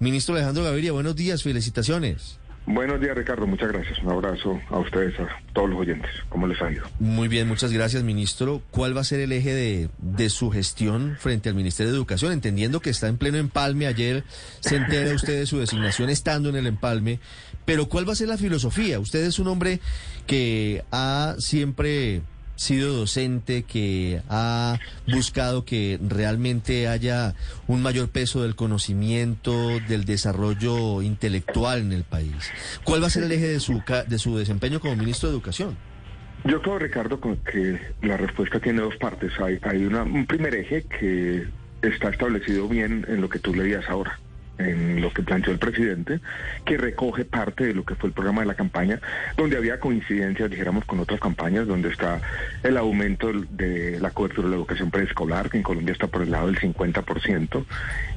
Ministro Alejandro Gaviria, buenos días, felicitaciones. Buenos días, Ricardo. Muchas gracias. Un abrazo a ustedes, a todos los oyentes. ¿Cómo les ha ido? Muy bien, muchas gracias, ministro. ¿Cuál va a ser el eje de, de, su gestión frente al Ministerio de Educación? Entendiendo que está en pleno empalme. Ayer se entera usted de su designación estando en el empalme. Pero ¿cuál va a ser la filosofía? Usted es un hombre que ha siempre sido docente, que ha buscado que realmente haya un mayor peso del conocimiento, del desarrollo intelectual en el país. ¿Cuál va a ser el eje de su, de su desempeño como ministro de Educación? Yo creo, Ricardo, que la respuesta tiene dos partes. Hay, hay una, un primer eje que está establecido bien en lo que tú leías ahora en lo que planteó el presidente, que recoge parte de lo que fue el programa de la campaña, donde había coincidencias, dijéramos, con otras campañas, donde está el aumento de la cobertura de la educación preescolar, que en Colombia está por el lado del 50%,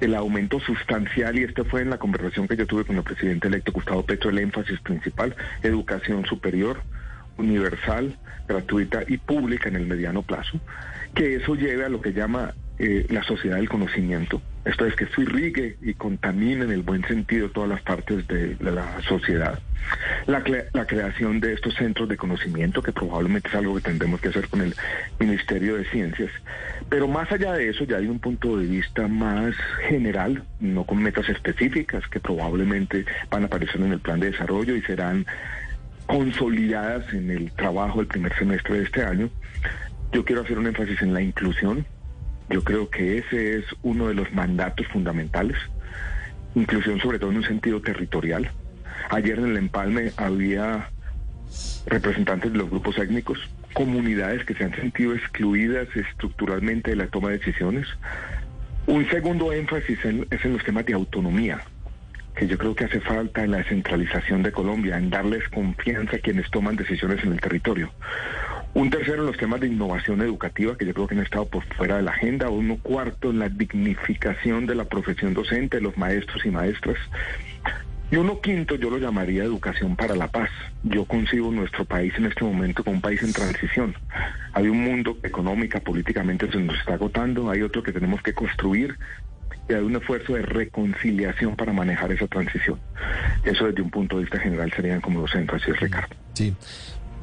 el aumento sustancial, y este fue en la conversación que yo tuve con el presidente electo Gustavo Petro, el énfasis principal, educación superior, universal, gratuita y pública en el mediano plazo, que eso lleve a lo que llama eh, la sociedad del conocimiento. Esto es que se irrigue y contamine en el buen sentido todas las partes de, la sociedad. La, la, creación de estos centros de conocimiento, que probablemente es algo que tendremos que hacer con el Ministerio de Ciencias. Pero más allá de eso, ya hay un punto de vista más general, no con metas específicas, que probablemente van a aparecer en el plan de desarrollo y serán consolidadas en el trabajo del primer semestre de este año. Yo quiero hacer un énfasis en la inclusión. Yo creo que ese es uno de los mandatos fundamentales. Inclusión sobre todo en un sentido territorial. Ayer en el empalme había representantes de los grupos étnicos, comunidades que se han sentido excluidas estructuralmente de la toma de decisiones. Un segundo énfasis es en los temas de autonomía que yo creo que hace falta en la descentralización de Colombia, en darles confianza a quienes toman decisiones en el territorio. Un tercero en los temas de innovación educativa, que yo creo que han estado por fuera de la agenda. Uno cuarto en la dignificación de la profesión docente, de los maestros y maestras. Y uno quinto yo lo llamaría educación para la paz. Yo concibo nuestro país en este momento como un país en transición. Hay un mundo económica, políticamente se nos está agotando, hay otro que tenemos que construir y hay un esfuerzo de reconciliación para manejar esa transición. Eso desde un punto de vista general serían como los énfasis, Ricardo. Sí,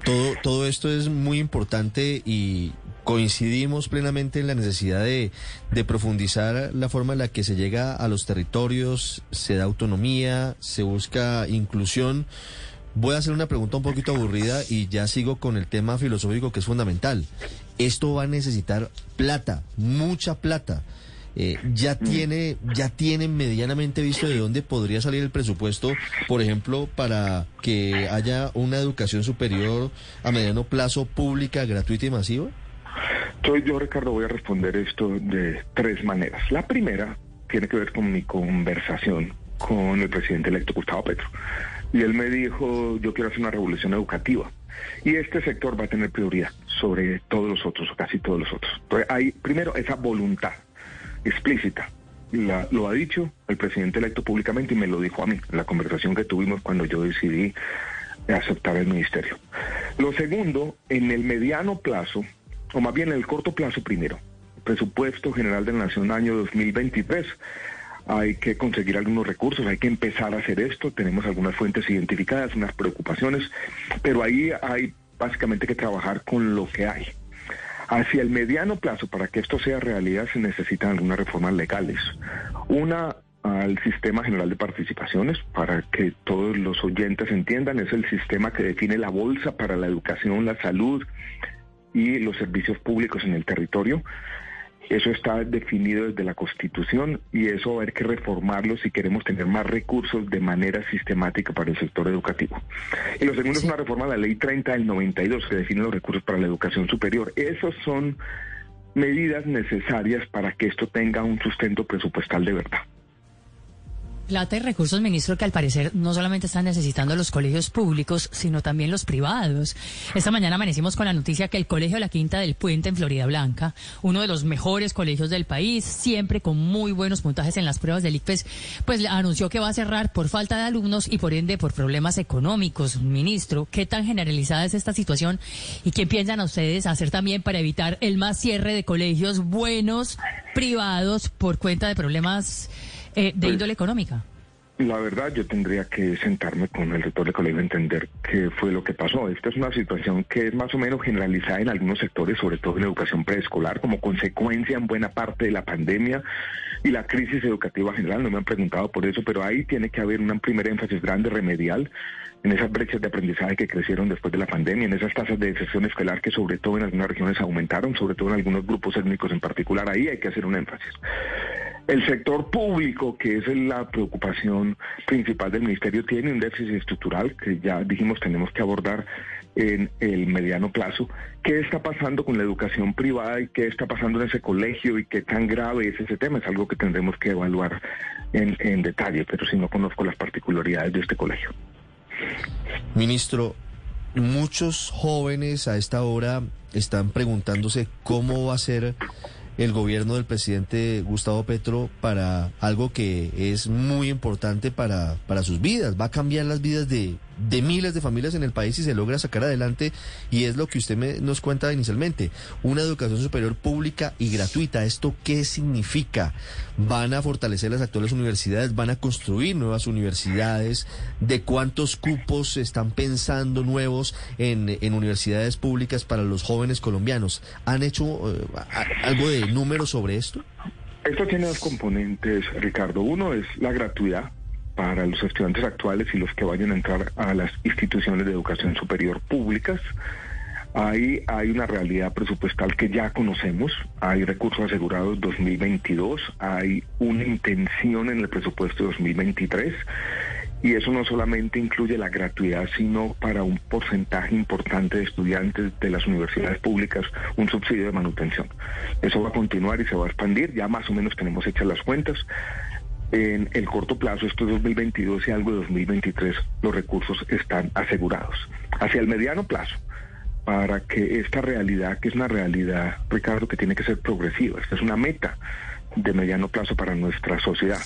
todo, todo esto es muy importante y coincidimos plenamente en la necesidad de, de, profundizar la forma en la que se llega a los territorios, se da autonomía, se busca inclusión. Voy a hacer una pregunta un poquito aburrida y ya sigo con el tema filosófico que es fundamental. Esto va a necesitar plata, mucha plata. Eh, ya Mm. tiene ya tienen medianamente visto de dónde podría salir el presupuesto, por ejemplo, para que haya una educación superior a mediano plazo pública, gratuita y masiva? Entonces yo, Ricardo, voy a responder esto de tres maneras. La primera tiene que ver con mi conversación con el presidente electo Gustavo Petro. Y él me dijo, yo quiero hacer una revolución educativa. Y este sector va a tener prioridad sobre todos los otros, o casi todos los otros. Entonces hay, primero, esa voluntad explícita. La, lo ha dicho el presidente electo públicamente y me lo dijo a mí la conversación que tuvimos cuando yo decidí aceptar el ministerio. Lo segundo, en el mediano plazo, o más bien en el corto plazo primero, presupuesto general de la Nación año 2023, hay que conseguir algunos recursos, hay que empezar a hacer esto, tenemos algunas fuentes identificadas, unas preocupaciones, pero ahí hay básicamente que trabajar con lo que hay. Hacia el mediano plazo, para que esto sea realidad, se necesitan algunas reformas legales. Una al sistema general de participaciones, para que todos los oyentes entiendan, es el sistema que define la bolsa para la educación, la salud y los servicios públicos en el territorio. Eso está definido desde la Constitución y eso va a haber que reformarlo si queremos tener más recursos de manera sistemática para el sector educativo. Y lo segundo sí. es una reforma a la Ley 30 del 92 que define los recursos para la educación superior. Esos son medidas necesarias para que esto tenga un sustento presupuestal de verdad. Plata y recursos, ministro, que al parecer no solamente están necesitando los colegios públicos, sino también los privados. Esta mañana amanecimos con la noticia que el Colegio La Quinta del Puente en Florida Blanca, uno de los mejores colegios del país, siempre con muy buenos puntajes en las pruebas del ICFES, pues anunció que va a cerrar por falta de alumnos y por ende por problemas económicos. Ministro, ¿qué tan generalizada es esta situación y qué piensan ustedes hacer también para evitar el más cierre de colegios buenos privados por cuenta de problemas eh, de Pues, índole económica? La verdad, yo tendría que sentarme con el rector de colegio a entender qué fue lo que pasó. Esta es una situación que es más o menos generalizada en algunos sectores, sobre todo en la educación preescolar, como consecuencia en buena parte de la pandemia y la crisis educativa general. No me han preguntado por eso, pero ahí tiene que haber un primer énfasis grande remedial en esas brechas de aprendizaje que crecieron después de la pandemia, en esas tasas de deserción escolar que sobre todo en algunas regiones aumentaron, sobre todo en algunos grupos étnicos en particular. Ahí hay que hacer un énfasis. El sector público, que es la preocupación principal del ministerio, tiene un déficit estructural que ya dijimos tenemos que abordar en el mediano plazo. ¿Qué está pasando con la educación privada y qué está pasando en ese colegio y qué tan grave es ese tema? Es algo que tendremos que evaluar en, en detalle, pero si no conozco las particularidades de este colegio. Ministro, muchos jóvenes a esta hora están preguntándose cómo va a ser el gobierno del presidente Gustavo Petro para algo que es muy importante para, para sus vidas. Va a cambiar las vidas de, de miles de familias en el país si se logra sacar adelante y es lo que usted me, nos cuenta inicialmente. Una educación superior pública y gratuita. ¿Esto qué significa? ¿Van a fortalecer las actuales universidades? ¿Van a construir nuevas universidades? ¿De cuántos cupos están pensando nuevos en, en universidades públicas para los jóvenes colombianos? ¿Han hecho eh, algo de números sobre esto? Esto tiene dos componentes, Ricardo. Uno es la gratuidad para los estudiantes actuales y los que vayan a entrar a las instituciones de educación superior públicas. Ahí hay una realidad presupuestal que ya conocemos, hay recursos asegurados 2022, hay una intención en el presupuesto 2023 y eso no solamente incluye la gratuidad, sino para un porcentaje importante de estudiantes de las universidades públicas un subsidio de manutención. Eso va a continuar y se va a expandir, ya más o menos tenemos hechas las cuentas. En el corto plazo, esto es 2022 y algo de 2023, los recursos están asegurados. Hacia el mediano plazo, para que esta realidad, que es una realidad, Ricardo, que tiene que ser progresiva, esta es una meta de mediano plazo para nuestra sociedad.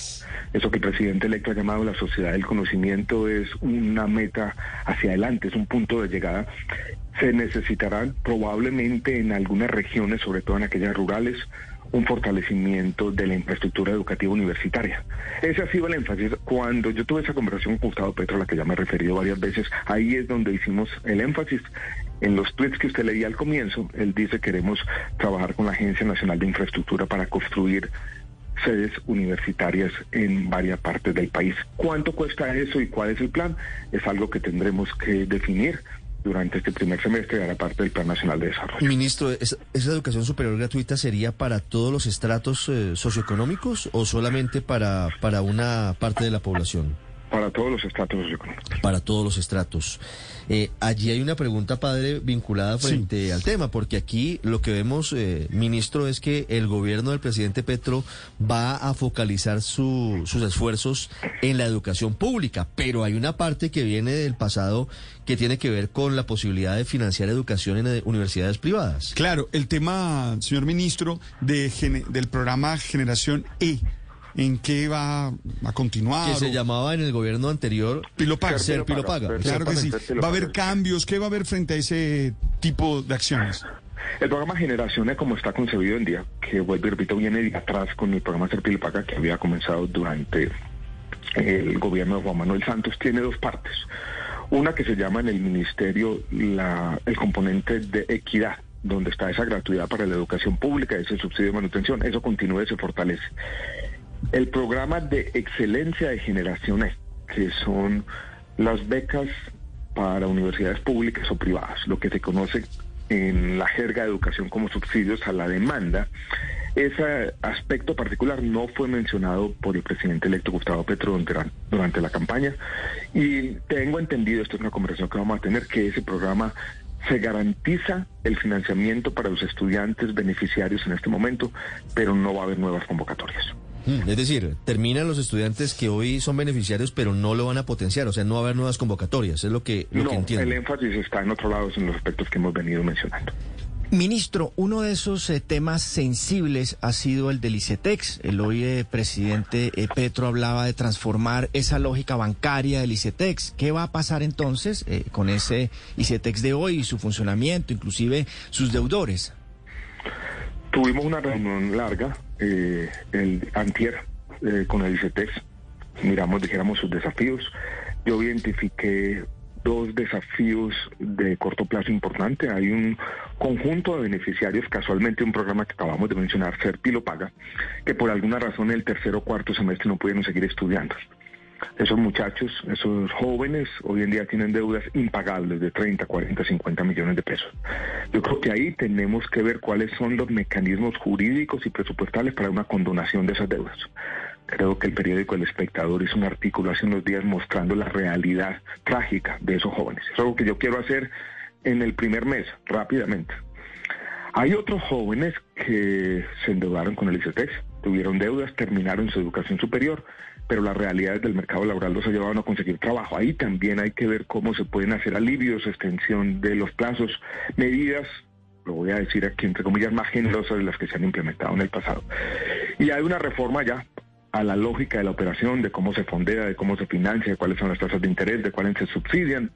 Eso que el presidente electo ha llamado la sociedad del conocimiento es una meta hacia adelante, es un punto de llegada. Se necesitarán probablemente en algunas regiones, sobre todo en aquellas rurales, un fortalecimiento de la infraestructura educativa universitaria. Ese ha sido el énfasis. Cuando yo tuve esa conversación con Gustavo Petro, a la que ya me he referido varias veces, ahí es donde hicimos el énfasis. En los tweets que usted leía al comienzo, él dice queremos trabajar con la Agencia Nacional de Infraestructura para construir sedes universitarias en varias partes del país. ¿Cuánto cuesta eso y cuál es el plan? Es algo que tendremos que definir durante este primer semestre la parte del Plan Nacional de Desarrollo. Ministro, ¿es- ¿esa educación superior gratuita sería para todos los estratos eh, socioeconómicos o solamente para, para una parte de la población? Para todos los estratos socioeconómicos. Para todos los estratos. Eh, allí hay una pregunta, padre, vinculada frente al tema, porque aquí lo que vemos, eh, ministro, es que el gobierno del presidente Petro va a focalizar su- sus esfuerzos en la educación pública, pero hay una parte que viene del pasado que tiene que ver con la posibilidad de financiar educación en eh, universidades privadas. Claro, el tema, señor ministro, de gene- del programa Generación E, ¿en qué va a continuar? que se o- llamaba en el gobierno anterior Pilopaga. Ser Pilopaga, Pilopaga. Ser Claro que sí. ¿Va a haber Pilopaga. cambios? ¿Qué va a haber frente a ese tipo de acciones? El programa Generación E, como está concebido en día, que vuelvo y repito, viene de atrás con el programa Serpilpaga que había comenzado durante el gobierno de Juan Manuel Santos, tiene dos partes. Una que se llama en el ministerio la, el componente de equidad, donde está esa gratuidad para la educación pública, ese subsidio de manutención, eso continúa y se fortalece. El programa de excelencia de generación E, que son las becas para universidades públicas o privadas, lo que se conoce en la jerga de educación como subsidios a la demanda. Ese aspecto particular no fue mencionado por el presidente electo Gustavo Petro durante la campaña y tengo entendido, esto es una conversación que vamos a tener, que ese programa se garantiza el financiamiento para los estudiantes beneficiarios en este momento, pero no va a haber nuevas convocatorias. Mm, Es decir, terminan los estudiantes que hoy son beneficiarios, pero no lo van a potenciar, o sea, no va a haber nuevas convocatorias, es lo que, lo no, que entiendo. el énfasis está en otros lados en los aspectos que hemos venido mencionando. Ministro, uno de esos eh, temas sensibles ha sido el del ICETEX. El hoy eh, presidente eh, Petro hablaba de transformar esa lógica bancaria del ICETEX. ¿Qué va a pasar entonces eh, con ese ICETEX de hoy y su funcionamiento, inclusive sus deudores? Tuvimos una reunión larga eh, el antier eh, con el ICETEX. Miramos, dijéramos, sus desafíos. Yo identifiqué dos desafíos de corto plazo importante. Hay un conjunto de beneficiarios, casualmente un programa que acabamos de mencionar, Serpilo Paga, que por alguna razón el tercer o cuarto semestre no pudieron seguir estudiando. Esos muchachos, esos jóvenes, hoy en día tienen deudas impagables de 30, 40, 50 millones de pesos. Yo creo que ahí tenemos que ver cuáles son los mecanismos jurídicos y presupuestales para una condonación de esas deudas. Creo que el periódico El Espectador hizo un artículo hace unos días mostrando la realidad trágica de esos jóvenes. Es algo que yo quiero hacer en el primer mes, rápidamente. Hay otros jóvenes que se endeudaron con el ICETEX, tuvieron deudas, terminaron su educación superior, pero las realidades del mercado laboral los ha llevado a no conseguir trabajo. Ahí también hay que ver cómo se pueden hacer alivios, extensión de los plazos, medidas, lo voy a decir aquí entre comillas, más generosas de las que se han implementado en el pasado. Y hay una reforma ya a la lógica de la operación, de cómo se fondea, de cómo se financia, de cuáles son las tasas de interés, de cuáles se subsidian,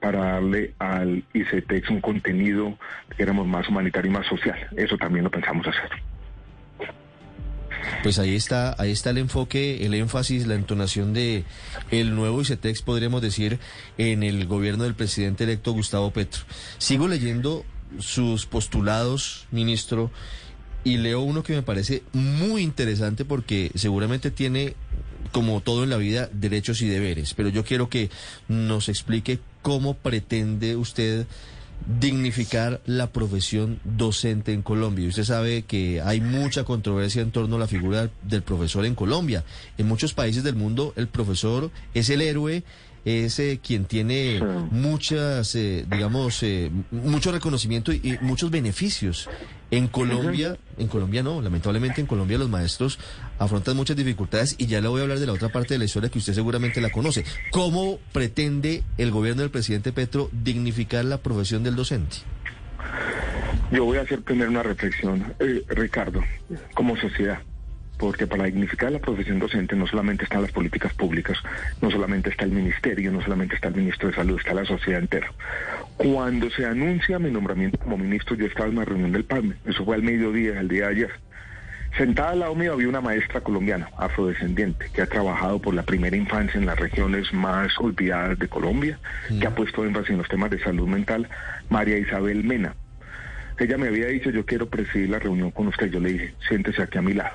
para darle al ICETEX un contenido, digamos, más humanitario y más social. Eso también lo pensamos hacer. Pues ahí está, ahí está el enfoque, el énfasis, la entonación de el nuevo ICETEX, podríamos decir, en el gobierno del presidente electo Gustavo Petro. Sigo leyendo sus postulados, ministro, y leo uno que me parece muy interesante porque seguramente tiene, como todo en la vida, derechos y deberes. Pero yo quiero que nos explique cómo pretende usted dignificar la profesión docente en Colombia. Usted sabe que hay mucha controversia en torno a la figura del profesor en Colombia. En muchos países del mundo el profesor es el héroe, es eh, quien tiene muchas, eh, digamos, eh, mucho reconocimiento y, y muchos beneficios. En Colombia, en Colombia no, lamentablemente en Colombia los maestros afrontan muchas dificultades y ya le voy a hablar de la otra parte de la historia que usted seguramente la conoce. ¿Cómo pretende el gobierno del presidente Petro dignificar la profesión del docente? Yo voy a hacer primero una reflexión, eh, Ricardo, como sociedad, porque para dignificar la profesión docente no solamente están las políticas públicas, no solamente está el ministerio, no solamente está el ministro de Salud, está la sociedad entera. Cuando se anuncia mi nombramiento como ministro, yo estaba en una reunión del PALME, eso fue al mediodía, el día de ayer. Sentada al lado mío había una maestra colombiana, afrodescendiente, que ha trabajado por la primera infancia en las regiones más olvidadas de Colombia, que ha puesto énfasis en los temas de salud mental, María Isabel Mena. Ella me había dicho, yo quiero presidir la reunión con usted. Yo le dije, siéntese aquí a mi lado.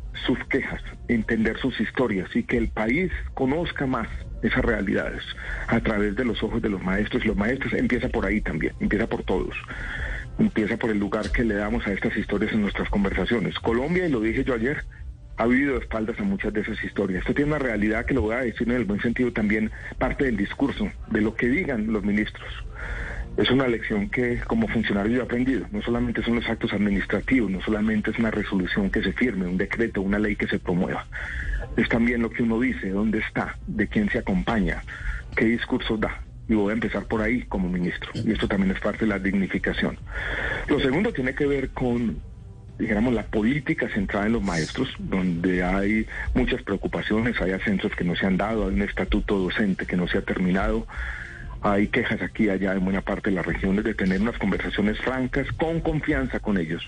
sus quejas, entender sus historias y que el país conozca más esas realidades a través de los ojos de los maestros. Los maestros empieza por ahí también, empieza por todos. Empieza por el lugar que le damos a estas historias en nuestras conversaciones. Colombia, y lo dije yo ayer, ha vivido espaldas a muchas de esas historias. Esto tiene una realidad que lo voy a decir en el buen sentido también parte del discurso, de lo que digan los ministros. Es una lección que como funcionario yo he aprendido. No solamente son los actos administrativos, no solamente es una resolución que se firme, un decreto, una ley que se promueva. Es también lo que uno dice, dónde está, de quién se acompaña, qué discursos da. Y voy a empezar por ahí como ministro. Y esto también es parte de la dignificación. Lo segundo tiene que ver con dijéramos, la política centrada en los maestros, donde hay muchas preocupaciones, hay ascensos que no se han dado, hay un estatuto docente que no se ha terminado, hay quejas aquí y allá en buena parte de las regiones de tener unas conversaciones francas, con confianza con ellos,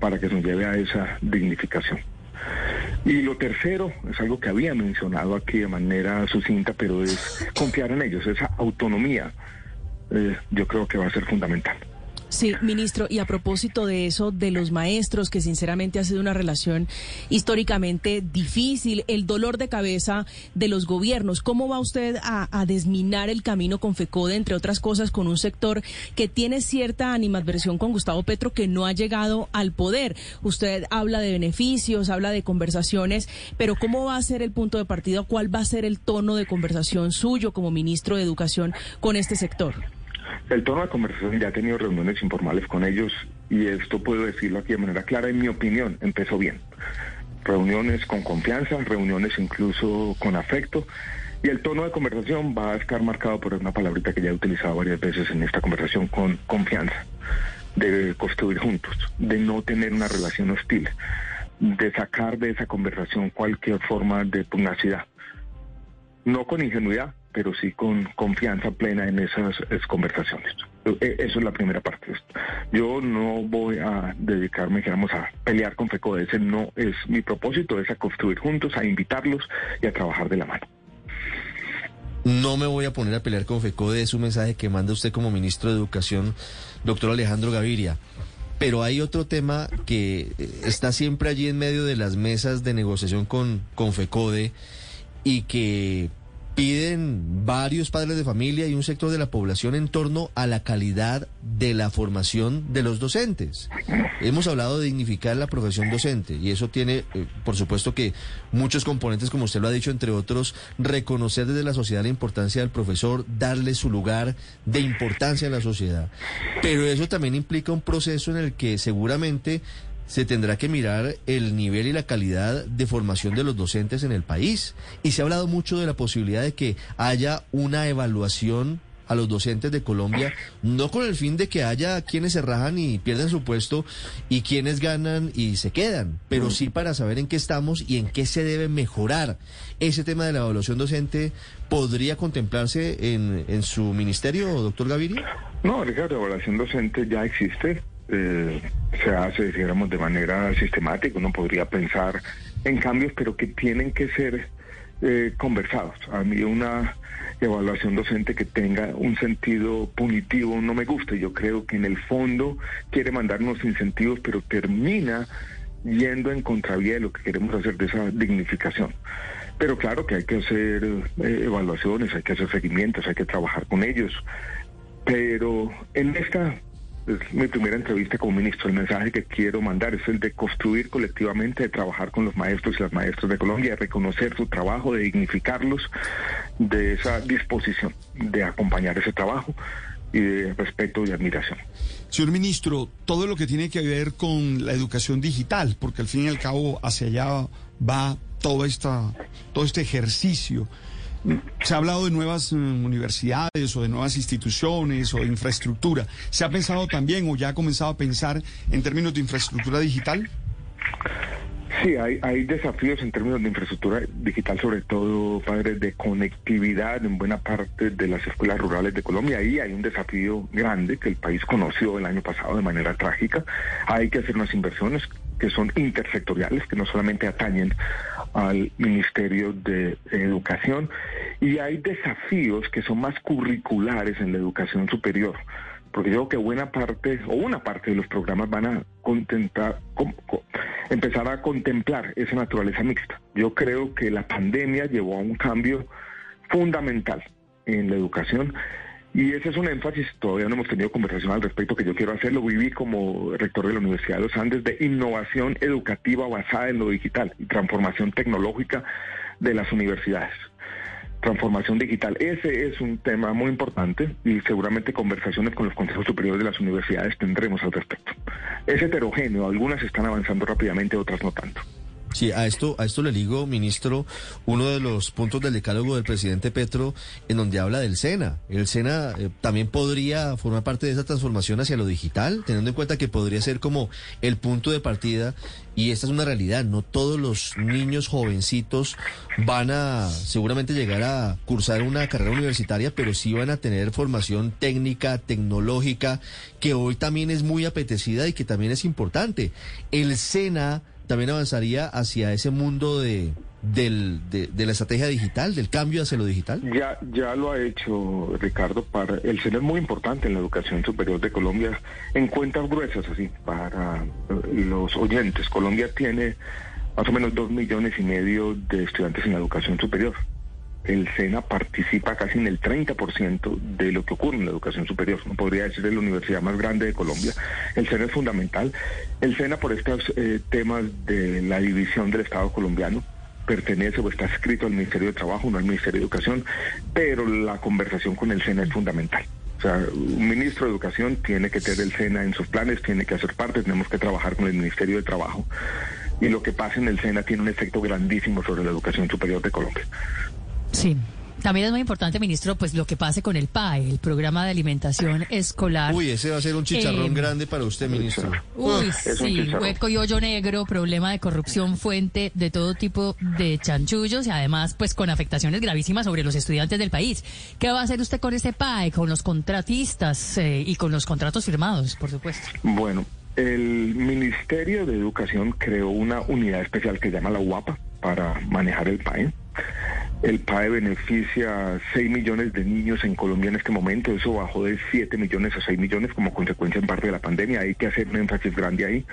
para que nos lleve a esa dignificación. Y lo tercero es algo que había mencionado aquí de manera sucinta, pero es confiar en ellos, esa autonomía. eh, yo creo que va a ser fundamental. Sí, ministro, y a propósito de eso, de los maestros, que sinceramente ha sido una relación históricamente difícil, el dolor de cabeza de los gobiernos, ¿cómo va usted a, desminar el camino con FECODE, entre otras cosas, con un sector que tiene cierta animadversión con Gustavo Petro, que no ha llegado al poder? Usted habla de beneficios, habla de conversaciones, pero ¿cómo va a ser el punto de partida? ¿Cuál va a ser el tono de conversación suyo como ministro de Educación con este sector? El tono de conversación ya he tenido reuniones informales con ellos y esto puedo decirlo aquí de manera clara, en mi opinión, empezó bien. Reuniones con confianza, reuniones incluso con afecto y el tono de conversación va a estar marcado por una palabrita que ya he utilizado varias veces en esta conversación con confianza, de construir juntos, de no tener una relación hostil, de sacar de esa conversación cualquier forma de pugnacidad. No con ingenuidad, pero sí con confianza plena en esas, conversaciones. E- Eso es la primera parte. Yo no voy a dedicarme, digamos, a pelear con FECODE. Ese no es mi propósito, es a construir juntos, a invitarlos y a trabajar de la mano. No me voy a poner a pelear con FECODE, es un mensaje que manda usted como ministro de Educación, doctor Alejandro Gaviria. Pero hay otro tema que eh, está siempre allí en medio de las mesas de negociación con, con FECODE y que piden varios padres de familia y un sector de la población en torno a la calidad de la formación de los docentes. Hemos hablado de dignificar la profesión docente y eso tiene, eh, por supuesto que muchos componentes, como usted lo ha dicho, entre otros, reconocer desde la sociedad la importancia del profesor, darle su lugar de importancia en la sociedad. Pero eso también implica un proceso en el que seguramente se tendrá que mirar el nivel y la calidad de formación de los docentes en el país. Y se ha hablado mucho de la posibilidad de que haya una evaluación a los docentes de Colombia, no con el fin de que haya quienes se rajan y pierden su puesto y quienes ganan y se quedan, pero sí para saber en qué estamos y en qué se debe mejorar. Ese tema de la evaluación docente podría contemplarse en, en su ministerio, doctor Gaviria. No, Ricardo, la evaluación docente ya existe. Eh, se hace, digamos, de manera sistemática. Uno podría pensar en cambios, pero que tienen que ser eh, conversados. A mí una evaluación docente que tenga un sentido punitivo no me gusta. Yo creo que en el fondo quiere mandarnos incentivos, pero termina yendo en contravía de lo que queremos hacer de esa dignificación. Pero claro que hay que hacer eh, evaluaciones, hay que hacer seguimientos, hay que trabajar con ellos. Pero en esta es mi primera entrevista como ministro. El mensaje que quiero mandar es el de construir colectivamente, de trabajar con los maestros y las maestras de Colombia, de reconocer su trabajo, de dignificarlos, de esa disposición de acompañar ese trabajo y de respeto y admiración. Señor ministro, todo lo que tiene que ver con la educación digital, porque al fin y al cabo hacia allá va toda esta, todo este ejercicio. Se ha hablado de nuevas mm, universidades o de nuevas instituciones o de infraestructura. ¿Se ha pensado también o ya ha comenzado a pensar en términos de infraestructura digital? Sí, hay, hay desafíos en términos de infraestructura digital, sobre todo, padres, de conectividad en buena parte de las escuelas rurales de Colombia. Ahí hay un desafío grande que el país conoció el año pasado de manera trágica. Hay que hacer unas inversiones que son intersectoriales, que no solamente atañen al Ministerio de Educación. Y hay desafíos que son más curriculares en la educación superior porque yo creo que buena parte o una parte de los programas van a contentar, empezar a contemplar esa naturaleza mixta. Yo creo que la pandemia llevó a un cambio fundamental en la educación y ese es un énfasis, todavía no hemos tenido conversación al respecto que yo quiero hacerlo, viví como rector de la Universidad de los Andes de innovación educativa basada en lo digital y transformación tecnológica de las universidades transformación digital. Ese es un tema muy importante y seguramente conversaciones con los consejos superiores de las universidades tendremos al respecto. Es heterogéneo, algunas están avanzando rápidamente, otras no tanto. Sí, a esto, a esto le digo, ministro, uno de los puntos del decálogo del presidente Petro, en donde habla del SENA. El SENA eh, también podría formar parte de esa transformación hacia lo digital, teniendo en cuenta que podría ser como el punto de partida, y esta es una realidad, no todos los niños jovencitos van a seguramente llegar a cursar una carrera universitaria, pero sí van a tener formación técnica, tecnológica, que hoy también es muy apetecida y que también es importante. El SENA también avanzaría hacia ese mundo de, del, de, la estrategia digital, del cambio hacia lo digital? Ya, ya lo ha hecho Ricardo. Para el SENA es muy importante en la educación superior de Colombia, en cuentas gruesas, así, para eh, los oyentes. Colombia tiene más o menos dos millones y medio de estudiantes en la educación superior. El SENA participa casi en el 30% de lo que ocurre en la educación superior. No podría decir es la universidad más grande de Colombia. El SENA es fundamental. El SENA, por estos eh, temas de la división del Estado colombiano, pertenece o está escrito al Ministerio de Trabajo, no al Ministerio de Educación, pero la conversación con el SENA es fundamental. O sea, un ministro de Educación tiene que tener el SENA en sus planes, tiene que hacer parte, tenemos que trabajar con el Ministerio de Trabajo. Y lo que pasa en el SENA tiene un efecto grandísimo sobre la educación superior de Colombia. Sí. También es muy importante, ministro, pues lo que pase con el PAE, el programa de alimentación escolar. Uy, ese va a ser un chicharrón Eh, grande para usted, ministro. Uy, Ah, sí, hueco y hoyo negro, problema de corrupción, fuente de todo tipo de chanchullos y además pues con afectaciones gravísimas sobre los estudiantes del país. ¿Qué va a hacer usted con este PAE, con los contratistas eh, y con los contratos firmados, por supuesto? Bueno, el Ministerio de Educación creó una unidad especial que se llama la UAPA para manejar el PAE. El PAE beneficia a 6 millones de niños en Colombia en este momento. Eso bajó de 7 millones a 6 millones como consecuencia en parte de la pandemia. Hay que hacer un énfasis grande ahí.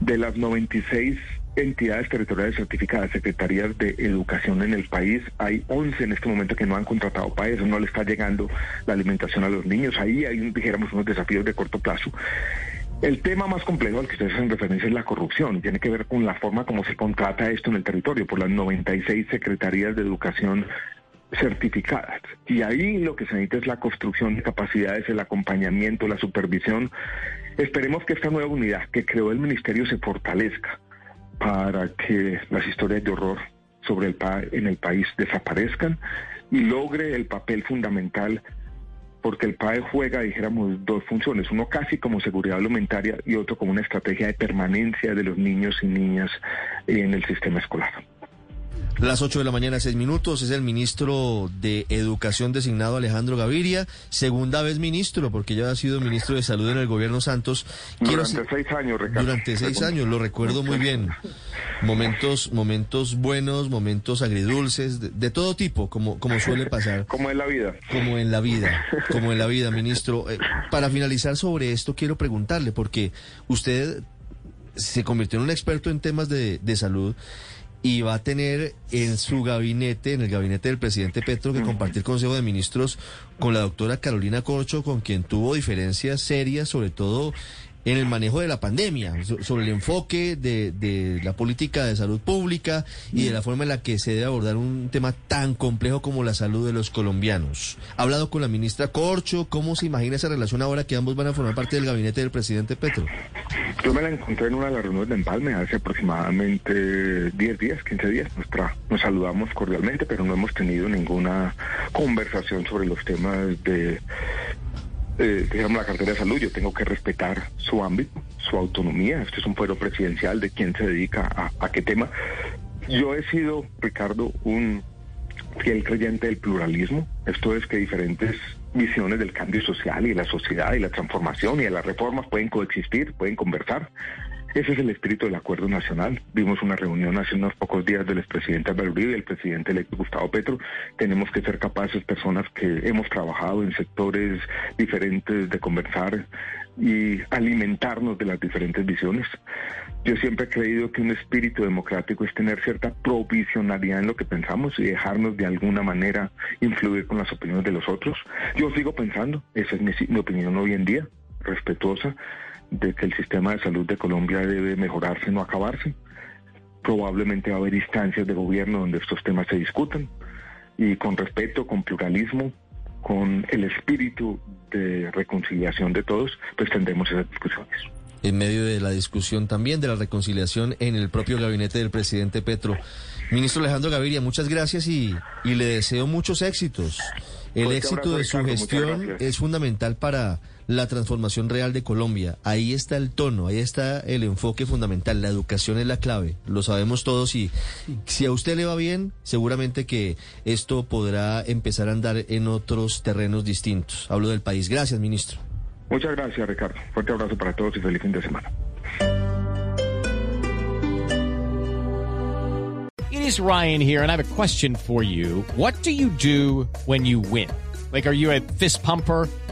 De las 96 entidades territoriales certificadas, secretarías de educación en el país, hay 11 en este momento que no han contratado PAE. Eso no le está llegando la alimentación a los niños. Ahí hay, dijéramos, unos desafíos de corto plazo. El tema más complejo al que ustedes hacen referencia es la corrupción tiene que ver con la forma como se contrata esto en el territorio por las 96 secretarías de educación certificadas. Y ahí lo que se necesita es la construcción de capacidades, el acompañamiento, la supervisión. Esperemos que esta nueva unidad que creó el ministerio se fortalezca para que las historias de horror sobre el pa en el país desaparezcan y logre el papel fundamental porque el PAE juega, dijéramos, dos funciones, uno casi como seguridad alimentaria y otro como una estrategia de permanencia de los niños y niñas en el sistema escolar. Las 8 de la mañana, 6 minutos. Es el ministro de Educación designado Alejandro Gaviria. Segunda vez ministro, porque ya ha sido ministro de Salud en el gobierno Santos. Quiero Durante seis años, Ricardo. Durante seis años, lo recuerdo muy bien. Momentos, momentos buenos, momentos agridulces, de, de todo tipo, como, como suele pasar. Como en la vida. Como en la vida, como en la vida, ministro. Eh, para finalizar sobre esto, quiero preguntarle, porque usted se convirtió en un experto en temas de, de salud y va a tener en su gabinete, en el gabinete del presidente Petro, que compartir consejo de ministros con la doctora Carolina Corcho, con quien tuvo diferencias serias, sobre todo en el manejo de la pandemia, so- sobre el enfoque de, de la política de salud pública y de la forma en la que se debe abordar un tema tan complejo como la salud de los colombianos. Ha hablado con la ministra Corcho, ¿cómo se imagina esa relación ahora que ambos van a formar parte del gabinete del presidente Petro? Yo me la encontré en una de las reuniones de Empalme hace aproximadamente 10 días, 15 días. Nos saludamos cordialmente, pero no hemos tenido ninguna conversación sobre los temas de, eh, la cartera de salud. Yo tengo que respetar su ámbito, su autonomía. Este es un pueblo presidencial de quién se dedica a, a qué tema. Yo he sido, Ricardo, un fiel creyente del pluralismo. Esto es que diferentes visiones del cambio social y de la sociedad y la transformación y de las reformas pueden coexistir, pueden conversar. Ese es el espíritu del acuerdo nacional. Vimos una reunión hace unos pocos días del expresidente Álvaro Uribe y el presidente electo Gustavo Petro. Tenemos que ser capaces, personas que hemos trabajado en sectores diferentes, de conversar y alimentarnos de las diferentes visiones. Yo siempre he creído que un espíritu democrático es tener cierta provisionalidad en lo que pensamos y dejarnos de alguna manera influir con las opiniones de los otros. Yo sigo pensando, esa es mi, mi opinión hoy en día, respetuosa, de que el sistema de salud de Colombia debe mejorarse, no acabarse. Probablemente va a haber instancias de gobierno donde estos temas se discutan y con respeto, con pluralismo, con el espíritu de reconciliación de todos, pues tendremos esas discusiones. en medio de la discusión también de la reconciliación en el propio gabinete del presidente Petro. Ministro Alejandro Gaviria, muchas gracias y, y le deseo muchos éxitos. El Fuerte éxito de su gestión es fundamental para la transformación real de Colombia. Ahí está el tono, ahí está el enfoque fundamental. La educación es la clave, lo sabemos todos y si a usted le va bien, seguramente que esto podrá empezar a andar en otros terrenos distintos. Hablo del país. Gracias, ministro. Muchas gracias, Ricardo. Fuerte abrazo para todos y feliz fin de semana. is Ryan here, and I have a question for you. What do you do when you win? Like, are you a fist pumper?